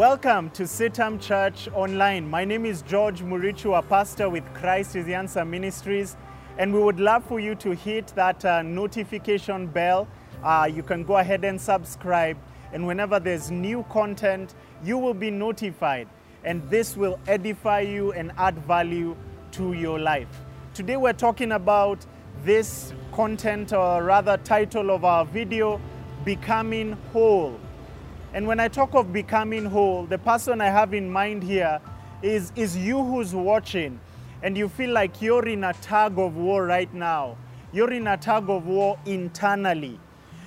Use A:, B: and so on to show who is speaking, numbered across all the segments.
A: Welcome to CITAM Church Online. My name is George Murichu, a pastor with Christ is the Answer Ministries, and we would love for you to hit that uh, notification bell. Uh, you can go ahead and subscribe, and whenever there's new content, you will be notified, and this will edify you and add value to your life. Today, we're talking about this content, or rather, title of our video Becoming Whole. And when I talk of becoming whole, the person I have in mind here is, is you who's watching and you feel like you're in a tug of war right now. You're in a tug of war internally.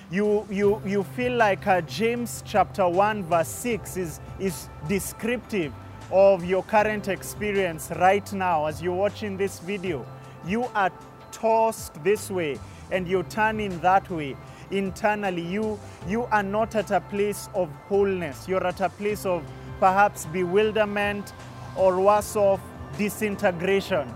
A: You, you, you feel like uh, James chapter 1, verse 6 is, is descriptive of your current experience right now as you're watching this video. You are tossed this way and you're turning that way internally you you are not at a place of wholeness. You're at a place of perhaps bewilderment or worse off disintegration.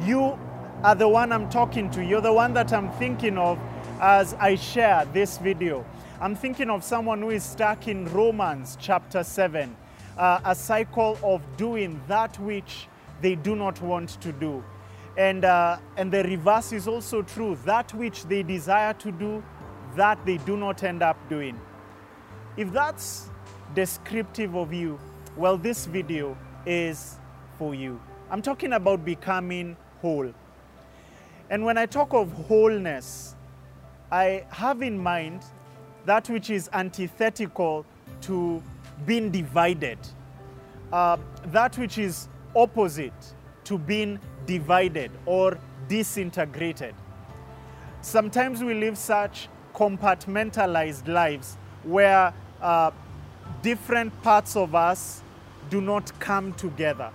A: You are the one i'm talking to. You're the one that i'm thinking of as i share this video. I'm thinking of someone who is stuck in romans chapter 7 uh, a cycle of doing that which they do not want to do. And uh, and the reverse is also true. That which they desire to do that they do not end up doing. If that's descriptive of you, well, this video is for you. I'm talking about becoming whole. And when I talk of wholeness, I have in mind that which is antithetical to being divided, uh, that which is opposite to being divided or disintegrated. Sometimes we live such compartmentalized lives where uh, different parts of us do not come together.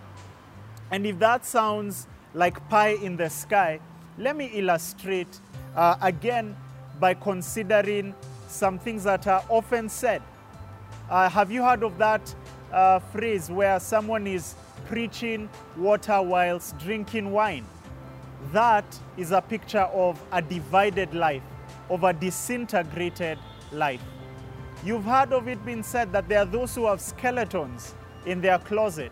A: And if that sounds like pie in the sky, let me illustrate uh, again by considering some things that are often said. Uh, have you heard of that uh, phrase where someone is preaching water whilst drinking wine? That is a picture of a divided life of a disintegrated life. You've heard of it being said that there are those who have skeletons in their closet.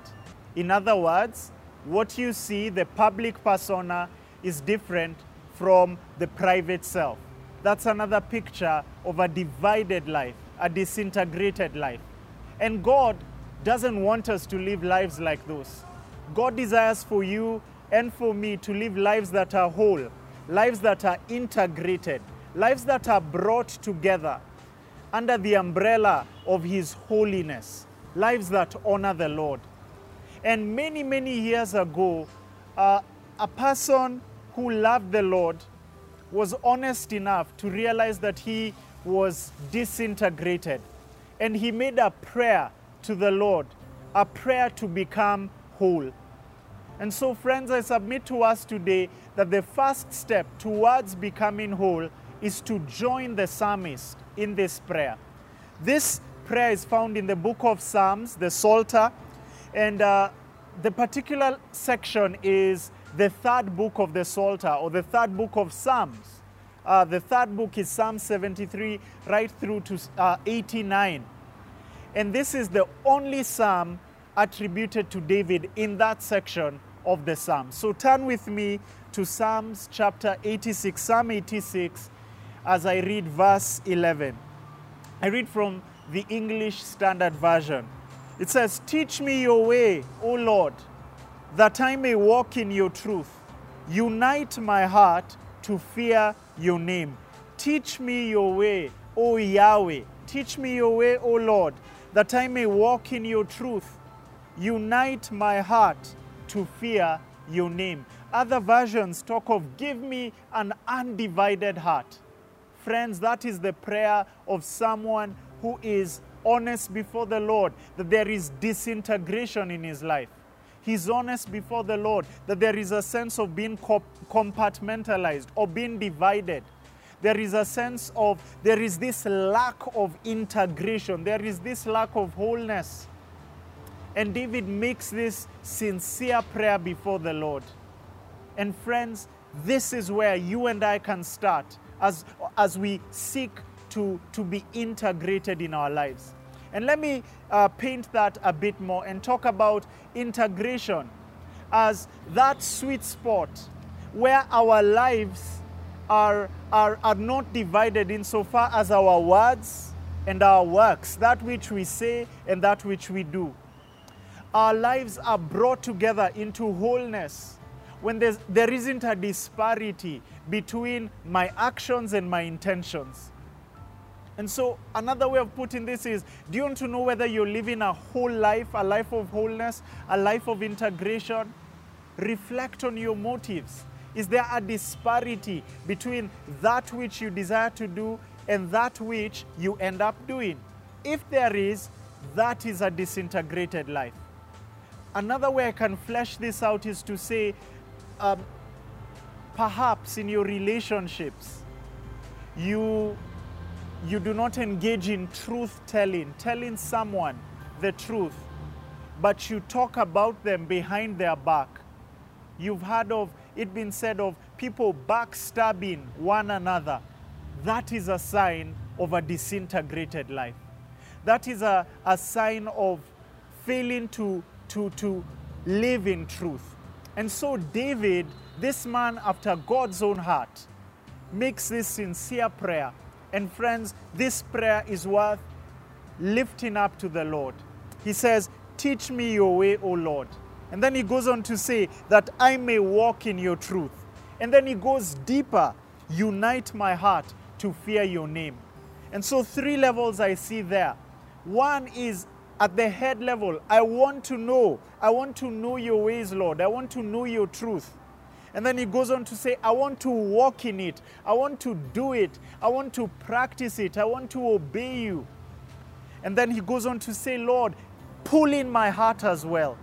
A: In other words, what you see, the public persona, is different from the private self. That's another picture of a divided life, a disintegrated life. And God doesn't want us to live lives like those. God desires for you and for me to live lives that are whole, lives that are integrated, lives that are brought together under the umbrella of His holiness, lives that honor the Lord. And many, many years ago, uh, a person who loved the Lord was honest enough to realize that he was disintegrated. And he made a prayer to the Lord, a prayer to become whole. And so, friends, I submit to us today that the first step towards becoming whole is to join the psalmist in this prayer. This prayer is found in the book of Psalms, the Psalter, and uh, the particular section is the third book of the Psalter or the third book of Psalms. Uh, the third book is Psalm 73 right through to uh, 89. And this is the only psalm attributed to David in that section of the psalm. So turn with me to Psalms chapter 86, Psalm 86, as I read verse 11. I read from the English Standard Version. It says, Teach me your way, O Lord, that I may walk in your truth. Unite my heart to fear your name. Teach me your way, O Yahweh. Teach me your way, O Lord, that I may walk in your truth. Unite my heart to fear your name. Other versions talk of give me an undivided heart. Friends, that is the prayer of someone who is honest before the Lord, that there is disintegration in his life. He's honest before the Lord, that there is a sense of being compartmentalized or being divided. There is a sense of, there is this lack of integration, there is this lack of wholeness. And David makes this sincere prayer before the Lord. And friends, this is where you and I can start as, as we seek to, to be integrated in our lives. And let me uh, paint that a bit more and talk about integration as that sweet spot where our lives are, are, are not divided insofar as our words and our works, that which we say and that which we do. Our lives are brought together into wholeness when there's, there isn't a disparity between my actions and my intentions. And so, another way of putting this is do you want to know whether you're living a whole life, a life of wholeness, a life of integration? Reflect on your motives. Is there a disparity between that which you desire to do and that which you end up doing? If there is, that is a disintegrated life. Another way I can flesh this out is to say, um, perhaps in your relationships, you, you do not engage in truth telling, telling someone the truth, but you talk about them behind their back. You've heard of it being said of people backstabbing one another. That is a sign of a disintegrated life. That is a, a sign of failing to, to, to live in truth. And so, David, this man after God's own heart, makes this sincere prayer. And, friends, this prayer is worth lifting up to the Lord. He says, Teach me your way, O Lord. And then he goes on to say, That I may walk in your truth. And then he goes deeper, Unite my heart to fear your name. And so, three levels I see there. One is at the head level, I want to know. I want to know your ways, Lord. I want to know your truth. And then he goes on to say, I want to walk in it. I want to do it. I want to practice it. I want to obey you. And then he goes on to say, Lord, pull in my heart as well.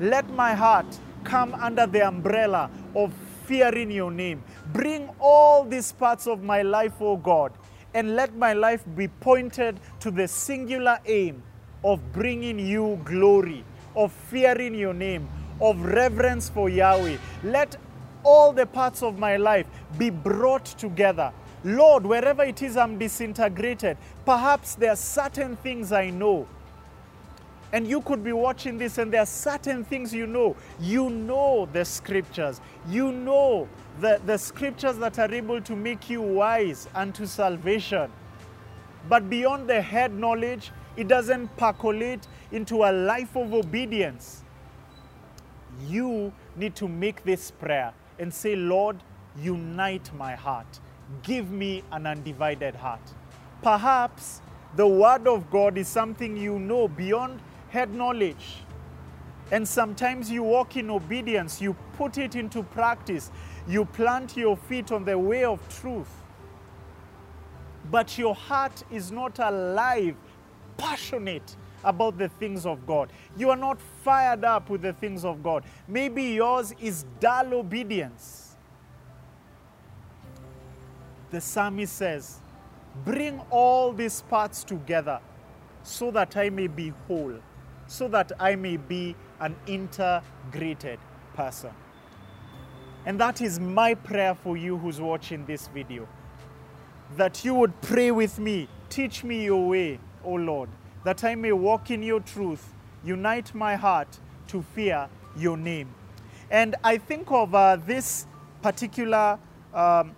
A: Let my heart come under the umbrella of fearing your name. Bring all these parts of my life, O oh God, and let my life be pointed to the singular aim of bringing you glory, of fearing your name, of reverence for Yahweh. Let all the parts of my life be brought together. Lord, wherever it is I'm disintegrated, perhaps there are certain things I know and you could be watching this, and there are certain things you know. You know the scriptures. You know the, the scriptures that are able to make you wise unto salvation. But beyond the head knowledge, it doesn't percolate into a life of obedience. You need to make this prayer and say, Lord, unite my heart. Give me an undivided heart. Perhaps the word of God is something you know beyond head knowledge. And sometimes you walk in obedience, you put it into practice, you plant your feet on the way of truth. But your heart is not alive, passionate about the things of God. You are not fired up with the things of God. Maybe yours is dull obedience. The psalmist says, Bring all these parts together so that I may be whole so that I may be an integrated person. And that is my prayer for you who's watching this video. That you would pray with me, teach me your way, O Lord, that I may walk in your truth, unite my heart to fear your name. And I think of uh, this particular um,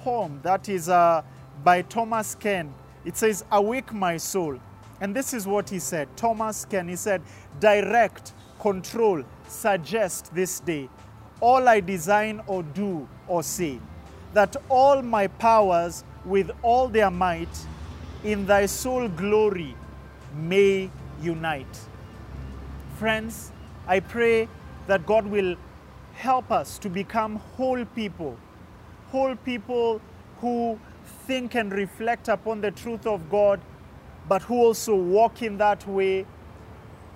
A: poem that is uh, by Thomas Ken. It says, Awake my soul. And this is what he said. Thomas Ken, he said, direct, control, suggest this day all I design or do or say, that all my powers with all their might in thy sole glory may unite. Friends, I pray that God will help us to become whole people, whole people who think and reflect upon the truth of God but who also walk in that way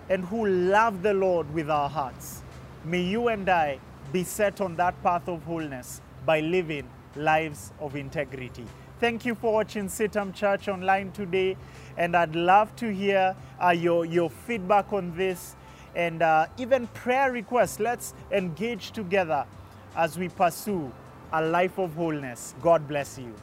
A: and who love the Lord with our hearts. May you and I be set on that path of wholeness by living lives of integrity. Thank you for watching CITAM Church Online today, and I'd love to hear uh, your, your feedback on this and uh, even prayer requests. Let's engage together as we pursue a life of wholeness. God bless you.